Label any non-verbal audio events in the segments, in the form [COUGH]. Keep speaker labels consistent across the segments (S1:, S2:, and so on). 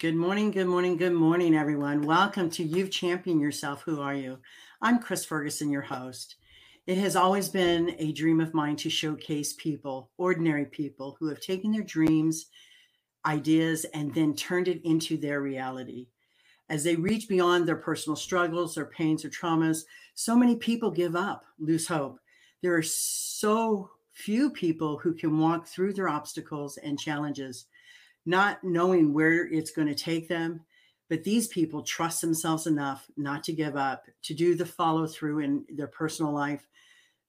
S1: Good morning, good morning, good morning, everyone. Welcome to You've Championed Yourself. Who are you? I'm Chris Ferguson, your host. It has always been a dream of mine to showcase people, ordinary people, who have taken their dreams, ideas, and then turned it into their reality. As they reach beyond their personal struggles, their pains, or traumas, so many people give up, lose hope. There are so few people who can walk through their obstacles and challenges not knowing where it's going to take them. But these people trust themselves enough not to give up, to do the follow through in their personal life,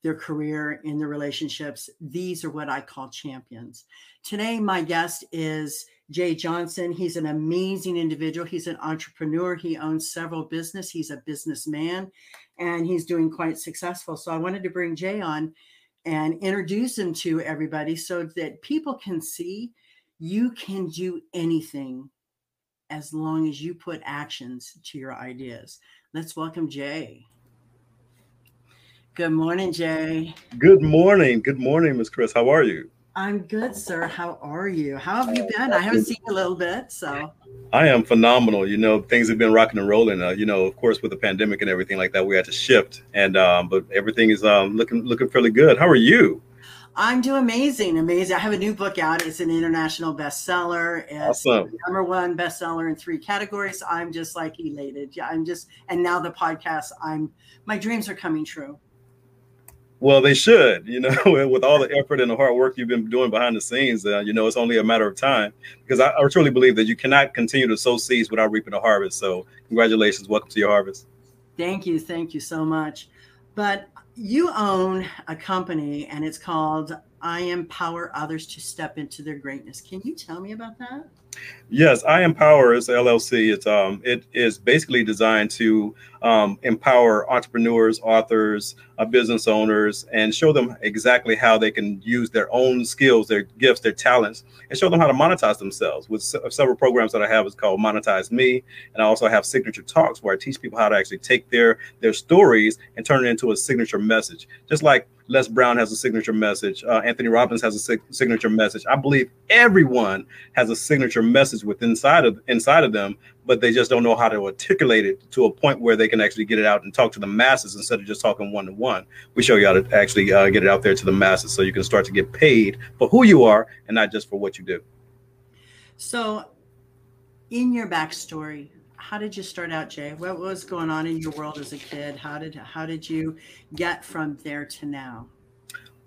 S1: their career, in their relationships. These are what I call champions. Today, my guest is Jay Johnson. He's an amazing individual. He's an entrepreneur. He owns several business. He's a businessman and he's doing quite successful. So I wanted to bring Jay on and introduce him to everybody so that people can see you can do anything as long as you put actions to your ideas. Let's welcome Jay. Good morning, Jay.
S2: Good morning. Good morning, Miss Chris. How are you?
S1: I'm good, sir. How are you? How have you been? I haven't seen you a little bit, so.
S2: I am phenomenal. You know, things have been rocking and rolling. Uh, you know, of course, with the pandemic and everything like that, we had to shift, and um, but everything is um, looking looking fairly good. How are you?
S1: I'm doing amazing, amazing. I have a new book out. It's an international bestseller. It's awesome. number one bestseller in three categories. I'm just like elated. Yeah, I'm just, and now the podcast. I'm, my dreams are coming true.
S2: Well, they should, you know, [LAUGHS] with all the effort and the hard work you've been doing behind the scenes, uh, you know, it's only a matter of time because I, I truly believe that you cannot continue to sow seeds without reaping a harvest. So, congratulations. Welcome to your harvest.
S1: Thank you. Thank you so much. But you own a company and it's called I Empower Others to Step into Their Greatness. Can you tell me about that?
S2: Yes, I Empower is LLC. It's um it is basically designed to um, empower entrepreneurs, authors, uh, business owners, and show them exactly how they can use their own skills, their gifts, their talents, and show them how to monetize themselves. With se- several programs that I have is called Monetize Me, and I also have Signature Talks where I teach people how to actually take their their stories and turn it into a signature message. Just like Les Brown has a signature message. Uh, Anthony Robbins has a sig- signature message. I believe everyone has a signature message within inside of inside of them, but they just don't know how to articulate it to a point where they can actually get it out and talk to the masses instead of just talking one to one. We show you how to actually uh, get it out there to the masses, so you can start to get paid for who you are and not just for what you do.
S1: So, in your backstory, how did you start out, Jay? What was going on in your world as a kid? How did how did you get from there to now?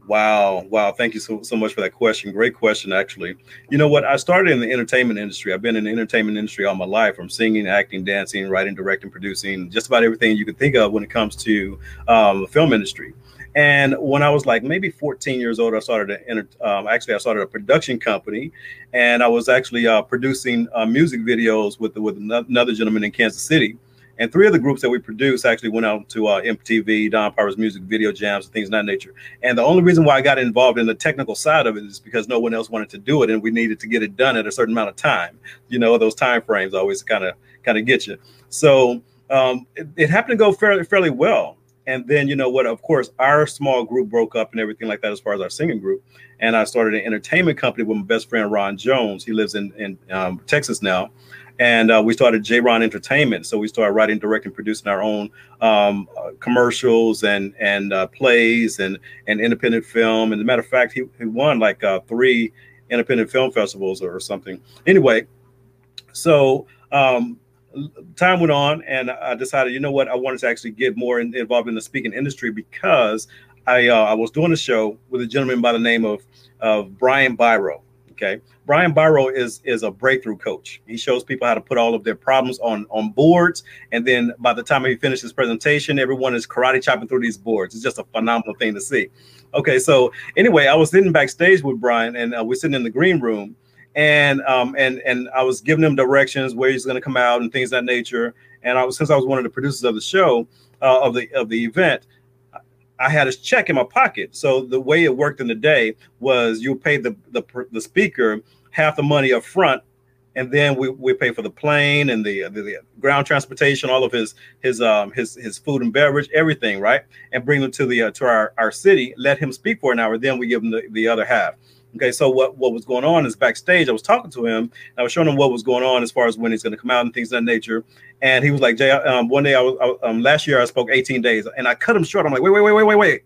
S2: Wow, wow! Thank you so so much for that question. Great question, actually. You know what? I started in the entertainment industry. I've been in the entertainment industry all my life, from singing, acting, dancing, writing, directing, producing, just about everything you can think of when it comes to um, the film industry. And when I was like maybe 14 years old, I started a, um, actually I started a production company, and I was actually uh, producing uh, music videos with with another gentleman in Kansas City. And three of the groups that we produced actually went out to uh, MTV, Don Powers Music Video Jams, and things of that nature. And the only reason why I got involved in the technical side of it is because no one else wanted to do it, and we needed to get it done at a certain amount of time. You know, those time frames always kind of kind of get you. So um, it, it happened to go fairly fairly well. And then you know what? Of course, our small group broke up and everything like that as far as our singing group. And I started an entertainment company with my best friend Ron Jones. He lives in in um, Texas now and uh, we started J. Ron Entertainment. So we started writing, directing, producing our own um, uh, commercials and and uh, plays and and independent film. And as a matter of fact, he, he won like uh, three independent film festivals or something. Anyway, so um, time went on, and I decided, you know what, I wanted to actually get more in, involved in the speaking industry because I uh, I was doing a show with a gentleman by the name of of Brian Biro Okay. Brian Biro is is a breakthrough coach. He shows people how to put all of their problems on on boards, and then by the time he finishes his presentation, everyone is karate chopping through these boards. It's just a phenomenal thing to see. Okay, so anyway, I was sitting backstage with Brian, and uh, we're sitting in the green room, and um and and I was giving him directions where he's going to come out and things that nature. And I was since I was one of the producers of the show uh, of the of the event, I had a check in my pocket. So the way it worked in the day was you pay the the, the speaker half the money up front, and then we, we pay for the plane and the, the, the ground transportation, all of his his um his his food and beverage, everything, right? And bring them to the uh, to our our city. Let him speak for an hour. Then we give him the, the other half. Okay, so what what was going on is backstage. I was talking to him. I was showing him what was going on as far as when he's going to come out and things of that nature. And he was like, "Jay, um, one day I was I, um, last year I spoke 18 days, and I cut him short. I'm like, wait, wait, wait, wait, wait, wait,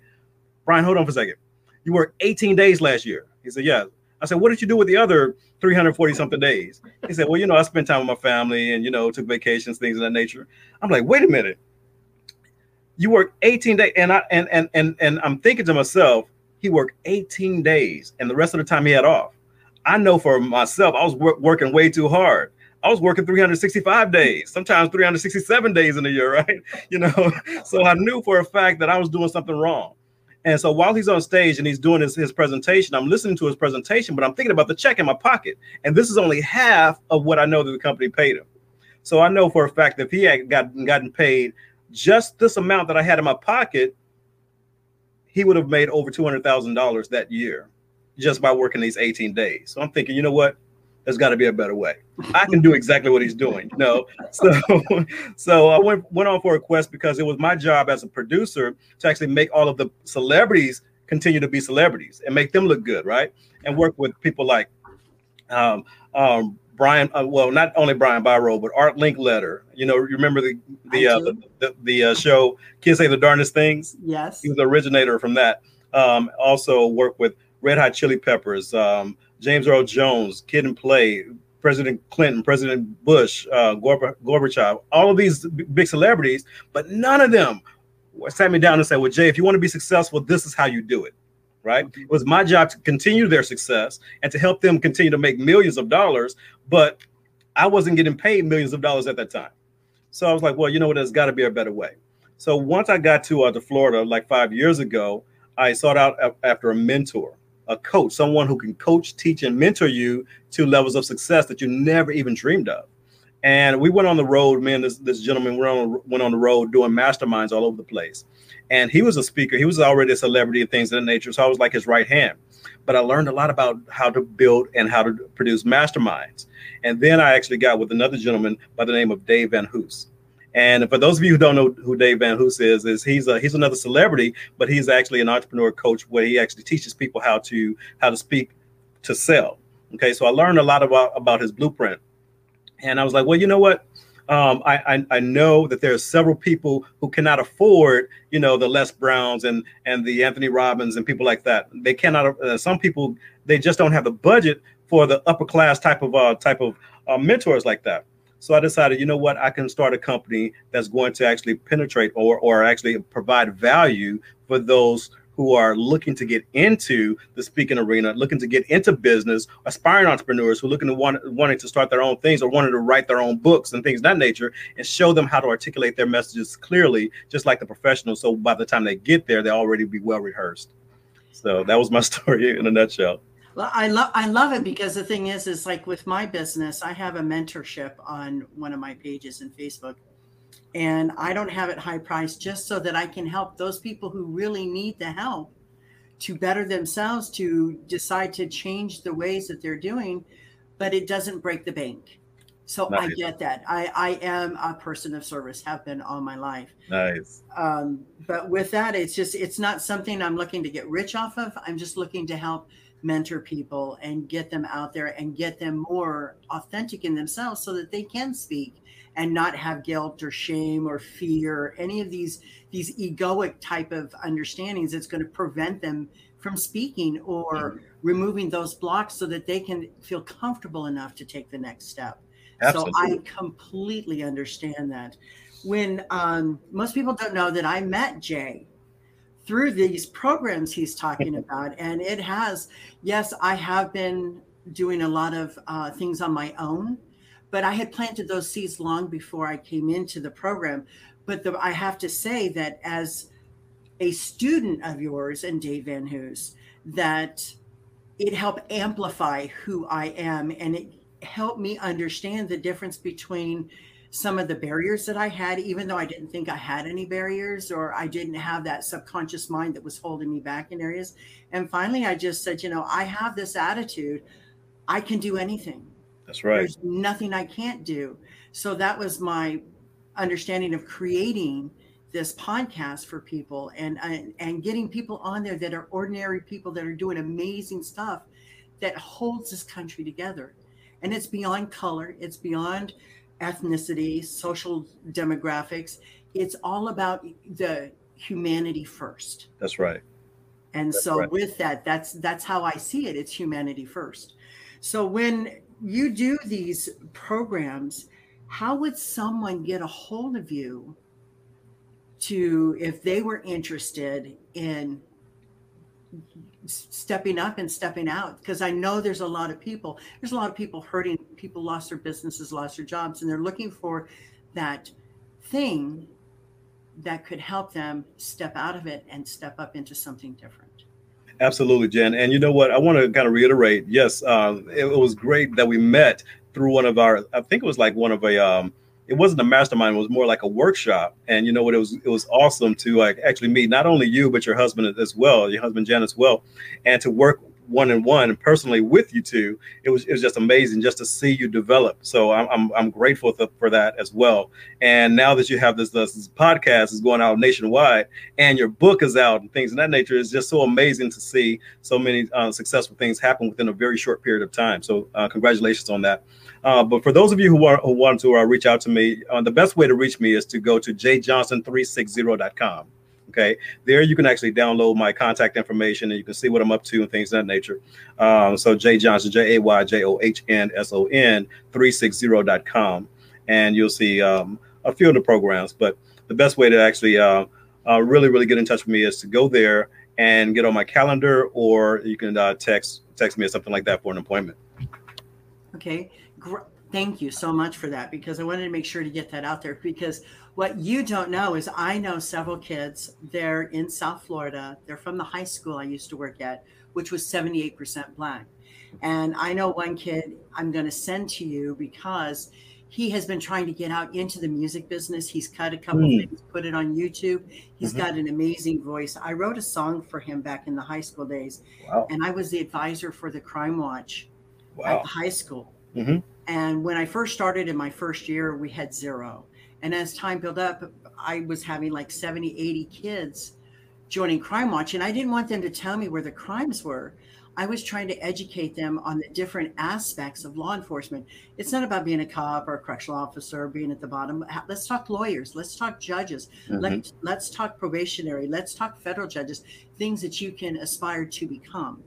S2: Brian, hold on for a second. You worked 18 days last year. He said, yeah. I said, what did you do with the other 340 something days? He said, well, you know, I spent time with my family and you know took vacations, things of that nature. I'm like, wait a minute. You worked 18 days, and I and and and and I'm thinking to myself he worked 18 days and the rest of the time he had off. I know for myself, I was wor- working way too hard. I was working 365 days, sometimes 367 days in a year, [LAUGHS] right? You know, so I knew for a fact that I was doing something wrong. And so while he's on stage and he's doing his, his presentation, I'm listening to his presentation, but I'm thinking about the check in my pocket. And this is only half of what I know that the company paid him. So I know for a fact that if he had gotten, gotten paid just this amount that I had in my pocket, he would have made over $200,000 that year just by working these 18 days. So I'm thinking, you know what? There's got to be a better way. I can do exactly what he's doing. Know, [LAUGHS] so so I went went on for a quest because it was my job as a producer to actually make all of the celebrities continue to be celebrities and make them look good, right? And work with people like um, um, Brian, uh, well, not only Brian Biro, but Art Linkletter. You know, you remember the the uh, the, the, the uh, show Kids Say the Darndest Things?
S1: Yes.
S2: He was the originator from that. Um, also worked with Red Hot Chili Peppers, um, James Earl Jones, Kid and Play, President Clinton, President Bush, uh, Gorbachev, all of these big celebrities, but none of them sat me down and said, "Well, Jay, if you want to be successful, this is how you do it." Right? It was my job to continue their success and to help them continue to make millions of dollars, but I wasn't getting paid millions of dollars at that time. So I was like, well, you know what? There's got to be a better way. So once I got to uh, to Florida, like five years ago, I sought out after a mentor, a coach, someone who can coach, teach, and mentor you to levels of success that you never even dreamed of. And we went on the road, man. This this gentleman went on went on the road doing masterminds all over the place and he was a speaker. He was already a celebrity and things of that nature. So I was like his right hand. But I learned a lot about how to build and how to produce masterminds. And then I actually got with another gentleman by the name of Dave VanHoose. And for those of you who don't know who Dave VanHoose is, is he's a, he's another celebrity, but he's actually an entrepreneur coach where he actually teaches people how to how to speak to sell. Okay, so I learned a lot about about his blueprint, and I was like, well, you know what? Um, I, I, I know that there are several people who cannot afford, you know, the Les Browns and and the Anthony Robbins and people like that. They cannot. Uh, some people they just don't have the budget for the upper class type of uh, type of uh, mentors like that. So I decided, you know what, I can start a company that's going to actually penetrate or or actually provide value for those who are looking to get into the speaking arena, looking to get into business, aspiring entrepreneurs who are looking to want wanting to start their own things or wanting to write their own books and things of that nature, and show them how to articulate their messages clearly, just like the professionals. So by the time they get there, they already be well rehearsed. So that was my [LAUGHS] story in a nutshell.
S1: Well, I love I love it because the thing is, is like with my business, I have a mentorship on one of my pages in Facebook and I don't have it high priced just so that I can help those people who really need the help to better themselves to decide to change the ways that they're doing, but it doesn't break the bank. So nice. I get that. I, I am a person of service, have been all my life.
S2: Nice.
S1: Um, but with that, it's just it's not something I'm looking to get rich off of. I'm just looking to help mentor people and get them out there and get them more authentic in themselves so that they can speak and not have guilt or shame or fear or any of these these egoic type of understandings that's going to prevent them from speaking or mm-hmm. removing those blocks so that they can feel comfortable enough to take the next step Absolutely. so i completely understand that when um, most people don't know that i met jay through these programs he's talking [LAUGHS] about and it has yes i have been doing a lot of uh, things on my own but I had planted those seeds long before I came into the program. But the, I have to say that as a student of yours and Dave VanHoose, that it helped amplify who I am and it helped me understand the difference between some of the barriers that I had, even though I didn't think I had any barriers or I didn't have that subconscious mind that was holding me back in areas. And finally, I just said, you know, I have this attitude, I can do anything.
S2: That's right.
S1: There's nothing I can't do. So that was my understanding of creating this podcast for people and, and and getting people on there that are ordinary people that are doing amazing stuff that holds this country together. And it's beyond color, it's beyond ethnicity, social demographics. It's all about the humanity first.
S2: That's right.
S1: And that's so right. with that, that's that's how I see it. It's humanity first. So when you do these programs, how would someone get a hold of you to if they were interested in stepping up and stepping out? Because i know there's a lot of people there's a lot of people hurting people lost their businesses lost their jobs and they're looking for that thing that could help them step out of it and step up into something different
S2: absolutely jen. And you know what? I want to kind of reiterate yes um, it, it, was great that we met through one of our i think it was like one of a um, it wasn't a mastermind it was more like a workshop. And you know what? It was it was awesome to like actually meet not only you but your husband as well your husband Jen as well and to work one on one personally with you two it was it was just amazing just to see you develop. So i'm i'm, I'm grateful for, for that as well. And now that you have this, this, this podcast is going out nationwide and your book is out and things of that nature is just so amazing to see so many uh, successful things happen within a very short period of time. So uh, congratulations on that. Uh, but for those of you who, are, who want to uh, reach out to me, uh, the best way to reach me is to go to jjohnson360.com. Okay, there you can actually download my contact information and you can see what I'm up to and things of that nature. Um, so Jay Johnson, J A Y J O H N S O N 360.com. And you'll see um, a few of the programs. But the best way to actually uh, uh, really, really get in touch with me is to go there and get on my calendar, or you can uh, text text me or something like that for an appointment.
S1: Okay. Thank you so much for that because I wanted to make sure to get that out there because what you don't know is I know several kids. They're in South Florida. They're from the high school I used to work at, which was 78% black. And I know one kid I'm going to send to you because he has been trying to get out into the music business. He's cut a couple mm. things, put it on YouTube. He's mm-hmm. got an amazing voice. I wrote a song for him back in the high school days, wow. and I was the advisor for the Crime Watch wow. at the high school. Mm-hmm. And when I first started in my first year, we had zero. And as time built up, I was having like 70, 80 kids joining Crime Watch. And I didn't want them to tell me where the crimes were. I was trying to educate them on the different aspects of law enforcement. It's not about being a cop or a correctional officer, being at the bottom. Let's talk lawyers. Let's talk judges. Mm-hmm. Let, let's talk probationary. Let's talk federal judges, things that you can aspire to become.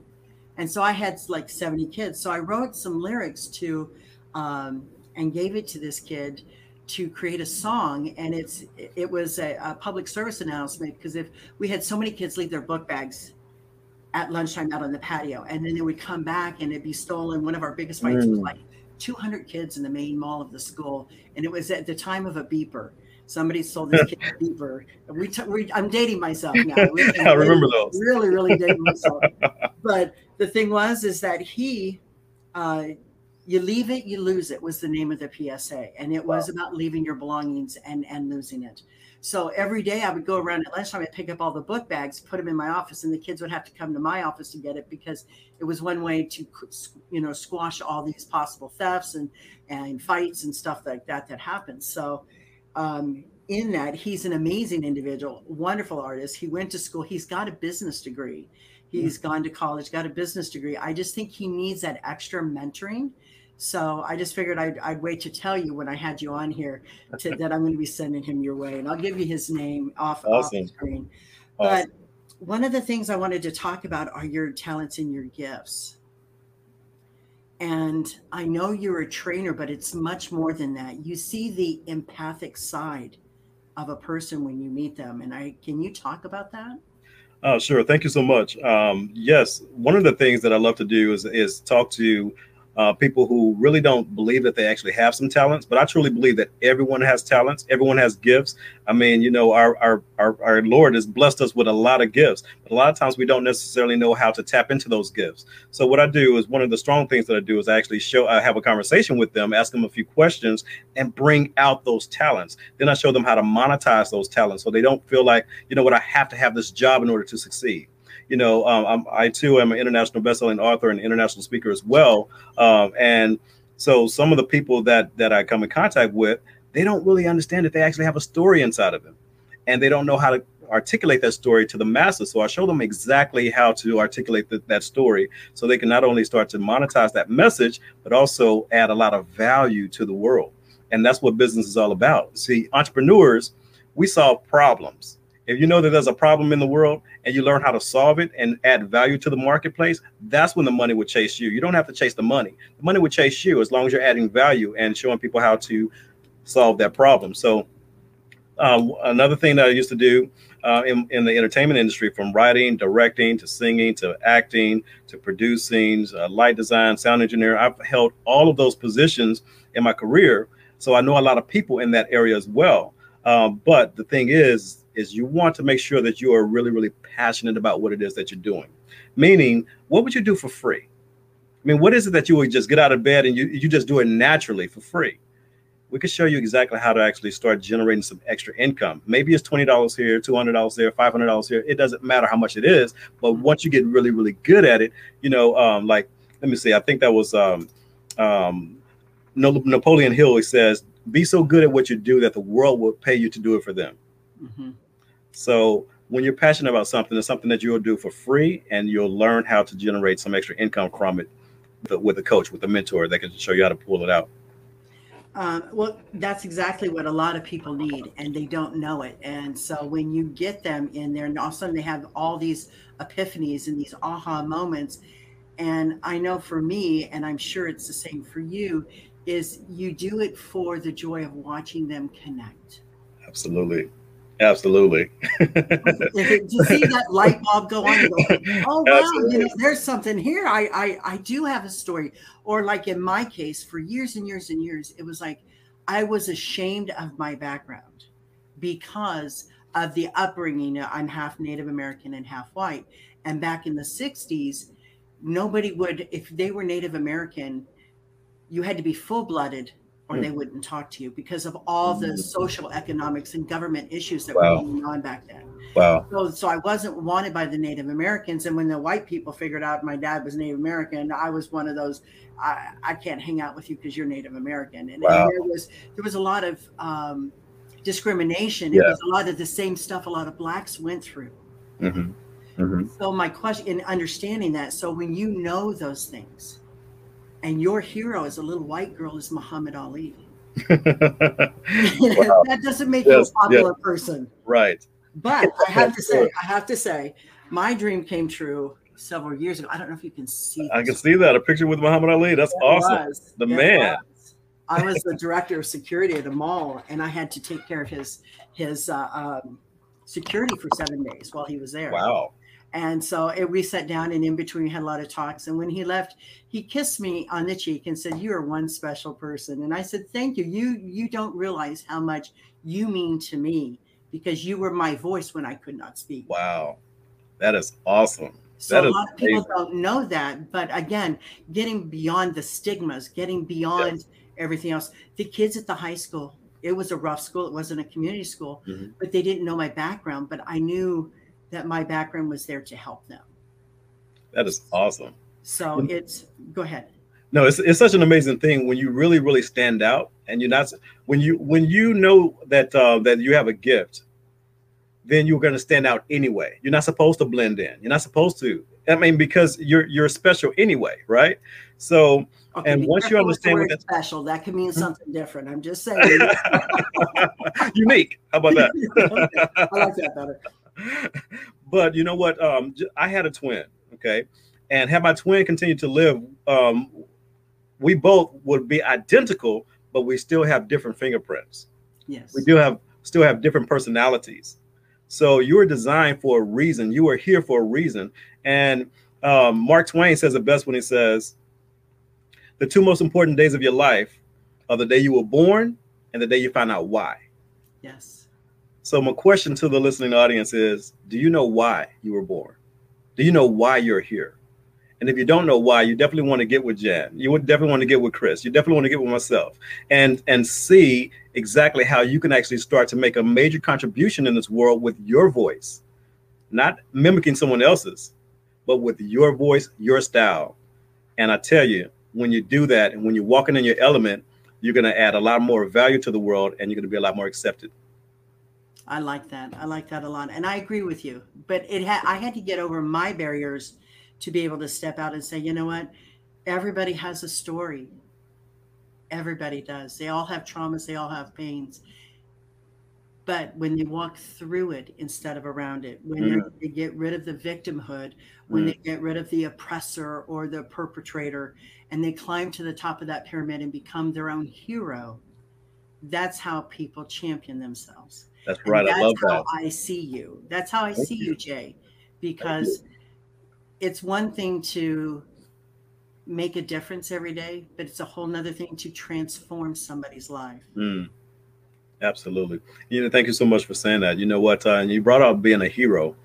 S1: And so I had like 70 kids. So I wrote some lyrics to um, and gave it to this kid to create a song. And it's it was a, a public service announcement because if we had so many kids leave their book bags at lunchtime out on the patio and then they would come back and it'd be stolen. One of our biggest fights mm. was like 200 kids in the main mall of the school and it was at the time of a beeper. Somebody sold this kid a [LAUGHS] beeper. We, t- we i'm dating myself now. [LAUGHS]
S2: I remember those.
S1: really really dating myself. [LAUGHS] But the thing was is that he uh, you leave it you lose it was the name of the psa and it was wow. about leaving your belongings and and losing it. So every day i would go around at lunchtime and pick up all the book bags put them in my office and the kids would have to come to my office to get it because it was one way to you know squash all these possible thefts and and fights and stuff like that that happens so um, in that he's an amazing individual wonderful artist. He went to school he's got a business degree. He's mm-hmm. gone to college got a business degree. I just think he needs that extra mentoring so I just figured I'd, I'd, wait to tell you when I had you on here to, [LAUGHS] that I'm going to be sending him your way, and I'll give you his name off, awesome. off the screen. Awesome. But one of the things I wanted to talk about are your talents and your gifts. And I know you're a trainer, but it's much more than that. You see the empathic side of a person when you meet them, and I can you talk about that?
S2: Oh, sure. Thank you so much. Um, yes, one of the things that I love to do is is talk to uh, people who really don't believe that they actually have some talents. But I truly believe that everyone has talents, everyone has gifts. I mean, you know, our our our, our Lord has blessed us with a lot of gifts, but a lot of times we don't necessarily know how to tap into those gifts. So what I do is one of the strong things that I do is I actually show I have a conversation with them, ask them a few questions, and bring out those talents. Then I show them how to monetize those talents so they don't feel like, you know what, I have to have this job in order to succeed you know, um, i too am an international bestselling author and international speaker as well. Um, and so some of the people that that I come in contact with, they don't really understand that they actually have a story inside of them, and they don't know how to articulate that story to the masses. So I show them exactly how to articulate that story so they can not only start to monetize that message, but also add a lot of value to the world. And that's what business is all about. See, entrepreneurs, we solve problems. If you know that there's a problem in the world and you learn how to solve it and add value to the marketplace, that's when the money would chase you. You don't have to chase the money. The money would chase you as long as you're adding value and showing people how to solve that problem. So um, another thing that I used to do uh, in, in the entertainment industry, from writing, directing, to singing, to acting, to producing, uh, light design, sound engineer, I've held all of those positions in my career. So I know a lot of people in that area as well. Um, but the thing is, is you want to make sure that you are really, really passionate about what it is that you're doing. Meaning, what would you do for free? I mean, what is it that you would just get out of bed and you, you just do it naturally for free? we could show you exactly how to actually start generating some extra income. Maybe it's $20 here, $200 there, $500 here. It doesn't matter how much it is. But mm-hmm. once you get really, really good at it, you know, um, like, let me see, I think that was um, um, Napoleon Hill. He says, be so good at what you do that the world will pay you to do it for them. Mm-hmm. So when you're passionate about something, it's something that you'll do for free and you'll learn how to generate some extra income from it with a coach, with a mentor that can show you how to pull it out.
S1: Um, well, that's exactly what a lot of people need, and they don't know it. And so when you get them in there, and all of a sudden they have all these epiphanies and these aha moments. And I know for me, and I'm sure it's the same for you, is you do it for the joy of watching them connect.
S2: Absolutely. Absolutely. [LAUGHS]
S1: to see that light bulb go on, go, [LAUGHS] oh wow, Absolutely. you know, there's something here. I, I I do have a story. Or like in my case, for years and years and years, it was like I was ashamed of my background because of the upbringing. I'm half Native American and half white. And back in the 60s, nobody would, if they were Native American, you had to be full blooded or they hmm. wouldn't talk to you because of all the hmm. social economics and government issues that wow. were going on back then.
S2: Wow.
S1: So, so I wasn't wanted by the Native Americans. And when the white people figured out my dad was Native American, I was one of those, I, I can't hang out with you because you're Native American. And, wow. and, there was there was a lot of um, discrimination. Yeah. It was a lot of the same stuff a lot of blacks went through. Mm-hmm. Mm-hmm. So my question in understanding that, so when you know those things, and your hero as a little white girl is Muhammad Ali. [LAUGHS] [LAUGHS] that doesn't make yes, you a popular yes. person.
S2: Right.
S1: But I [LAUGHS] have to say, I have to say, my dream came true several years ago. I don't know if you can see.
S2: I can see that a picture with Muhammad Ali. That's it awesome. Was. The it man.
S1: Was. I was the director of security at a mall, and I had to take care of his his uh, um, security for seven days while he was there.
S2: Wow.
S1: And so it, we sat down and in between we had a lot of talks. And when he left, he kissed me on the cheek and said, You are one special person. And I said, Thank you. You you don't realize how much you mean to me because you were my voice when I could not speak.
S2: Wow. That is awesome.
S1: So that a lot of people amazing. don't know that. But again, getting beyond the stigmas, getting beyond yes. everything else. The kids at the high school, it was a rough school. It wasn't a community school, mm-hmm. but they didn't know my background. But I knew that my background was there to help them.
S2: That is awesome.
S1: So it's go ahead.
S2: No, it's, it's such an amazing thing when you really really stand out and you're not when you when you know that uh, that you have a gift, then you're going to stand out anyway. You're not supposed to blend in. You're not supposed to. I mean, because you're you're special anyway, right? So, okay, and once you understand what that's
S1: special, that can mean hmm? something different. I'm just [LAUGHS] saying.
S2: Unique. How about that? [LAUGHS]
S1: I like that better. [LAUGHS]
S2: but you know what? Um, I had a twin, okay, and had my twin continued to live, um, we both would be identical, but we still have different fingerprints.
S1: Yes,
S2: we do have still have different personalities. So you were designed for a reason. You are here for a reason. And um, Mark Twain says it best when he says, "The two most important days of your life are the day you were born and the day you find out why."
S1: Yes.
S2: So my question to the listening audience is, do you know why you were born? Do you know why you're here? And if you don't know why, you definitely want to get with Jan. You would definitely want to get with Chris. You definitely want to get with myself and and see exactly how you can actually start to make a major contribution in this world with your voice, not mimicking someone else's, but with your voice, your style. And I tell you, when you do that and when you're walking in your element, you're going to add a lot more value to the world and you're going to be a lot more accepted.
S1: I like that. I like that a lot, and I agree with you. But it had I had to get over my barriers to be able to step out and say, you know what, everybody has a story. Everybody does. They all have traumas. They all have pains. But when they walk through it instead of around it, when mm. they get rid of the victimhood, when mm. they get rid of the oppressor or the perpetrator, and they climb to the top of that pyramid and become their own hero, that's how people champion themselves.
S2: That's right.
S1: That's
S2: I love
S1: how
S2: that.
S1: I see you. That's how I Thank see you, you Jay, because it's one thing to make a difference every day, but it's a whole nother thing to transform somebody's life.
S2: Mm. Absolutely. You know, thank you so much for saying that. You know what? Uh, you brought up being a hero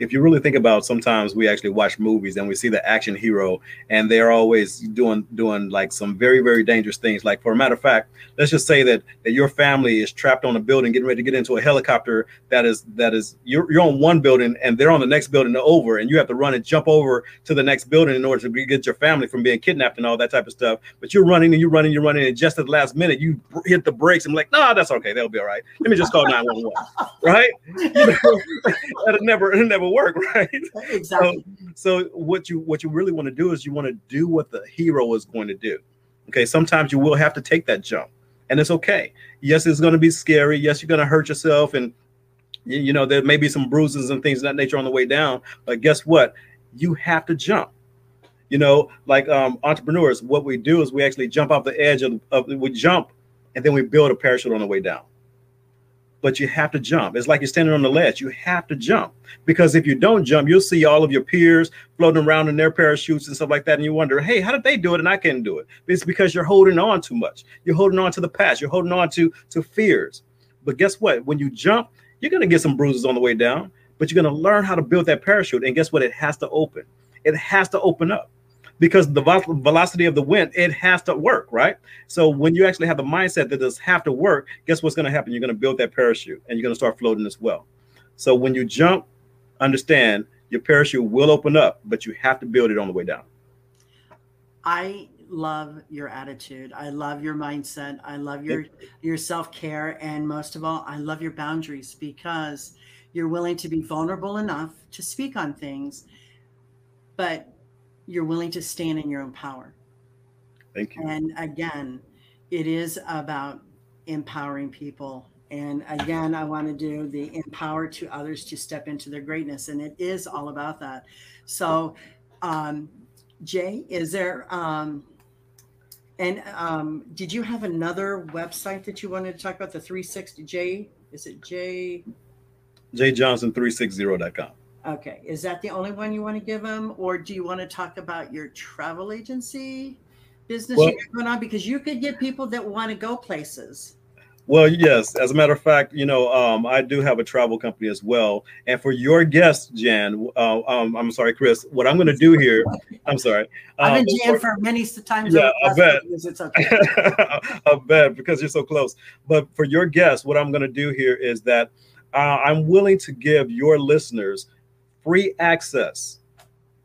S2: if you really think about sometimes we actually watch movies and we see the action hero and they're always doing doing like some very very dangerous things. Like for a matter of fact let's just say that, that your family is trapped on a building getting ready to get into a helicopter that is that is you're, you're on one building and they're on the next building over and you have to run and jump over to the next building in order to get your family from being kidnapped and all that type of stuff. But you're running and you're running you're running and just at the last minute you hit the brakes and like nah, that's okay. They'll be all right. Let me just call 911 [LAUGHS] right? [LAUGHS] That'll never it'll never work, [LAUGHS] right?
S1: Exactly.
S2: So, so what you what you really want to do is you want to do what the hero is going to do. Okay. Sometimes you will have to take that jump, and it's okay. Yes, it's going to be scary. Yes, you're going to hurt yourself, and you, you know there may be some bruises and things of that nature on the way down. But guess what? You have to jump you know like um, entrepreneurs what we do is we actually jump off the edge of, of we jump and then we build a parachute on the way down but you have to jump. It's like you're standing on the ledge. You have to jump because if you don't jump, you'll see all of your peers floating around in their parachutes and stuff like that. And you wonder, hey, how did they do it and I can't do it? It's because you're holding on too much. You're holding on to the past. You're holding on to, to fears. But guess what? When you jump, you're going to get some bruises on the way down, but you're going to learn how to build that parachute. And guess what? It has to open. It has to open up because the velocity of the wind it has to work right? So when you actually have the mindset that this have to work guess what's going to happen? You're going to build that parachute and you're going to start floating as well. So when you jump understand your parachute will open up but you have to build it on the way down.
S1: I love your attitude. I love your mindset. I love your your self-care. And most of all i love your boundaries because you're willing to be vulnerable enough to speak on things but you're willing to stand in your own power.
S2: Thank you.
S1: And again, it is about empowering people. And again, I want to do the empower to others to step into their greatness. And it is all about that. So, um, Jay, is there, um, and um, did you have another website that you wanted to talk about? The 360 J, is it Jay? J?
S2: jjohnson360.com.
S1: Okay, is that the only one you want to give them, or do you want to talk about your travel agency business well, you got going on? Because you could get people that want to go places.
S2: Well, yes. As a matter of fact, you know, um, I do have a travel company as well. And for your guest, Jan, uh, um, I'm sorry, Chris. What I'm going to do here, I'm sorry.
S1: I've been um, Jan for many times.
S2: Yeah, I bet. It's okay. [LAUGHS] I bet because you're so close. But for your guest, what I'm going to do here is that uh, I'm willing to give your listeners free access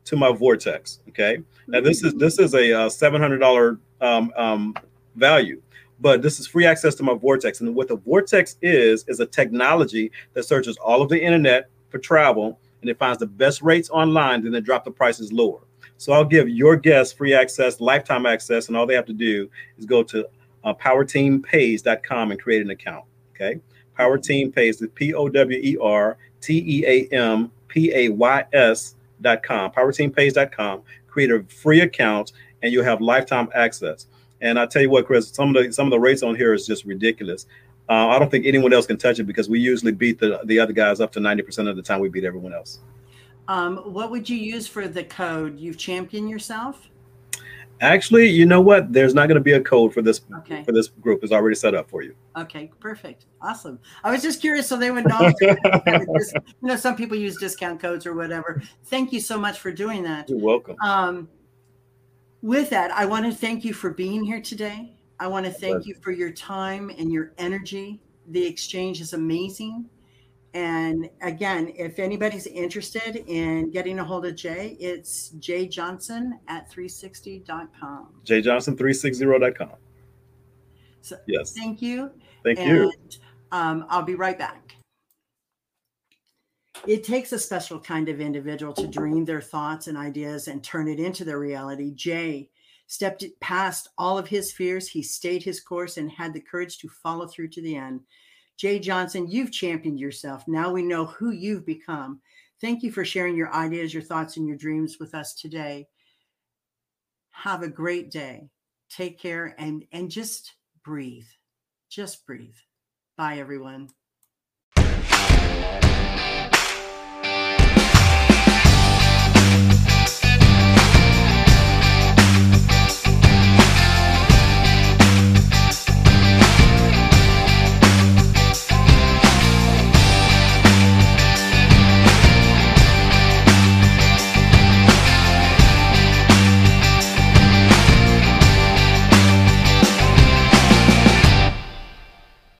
S2: to my vortex okay? Now this is this is a uh, $700 um, um, value but this is free access to my vortex. And what the vortex is is a technology that searches all of the internet for travel and it finds the best rates online then it drop the prices lower. So i'll give your guests free access lifetime access and all they have to do is go to uh, powerteampays.com and create an account okay? Power team pays the p-o-w-e-r-t-e-a-m P-A-Y-S.com, powerteampays.com. Create a free account and you'll have lifetime access. And I tell you what, Chris, some of the some of the rates on here is just ridiculous. Uh, I don't think anyone else can touch it because we usually beat the, the other guys up to 90% of the time we beat everyone else.
S1: Um, what would you use for the code? You've championed yourself?
S2: Actually, you know what? There's not going to be a code for this okay. for this group. It's already set up for you.
S1: Okay, perfect, awesome. I was just curious so they would know. [LAUGHS] [LAUGHS] you know, some people use discount codes or whatever. Thank you so much for doing that.
S2: You're welcome.
S1: Um, with that, I want to thank you for being here today. I want to thank you for your time and your energy. The exchange is amazing. And again, if anybody's interested in getting a hold of Jay, it's jjohnson at 360.com.
S2: jjohnson360.com.
S1: So yes. Thank you.
S2: Thank and, you.
S1: Um, I'll be right back. It takes a special kind of individual to dream their thoughts and ideas and turn it into their reality. Jay stepped past all of his fears. He stayed his course and had the courage to follow through to the end. Jay Johnson, you've championed yourself. Now we know who you've become. Thank you for sharing your ideas, your thoughts, and your dreams with us today. Have a great day. Take care and and just breathe. Just breathe. Bye everyone.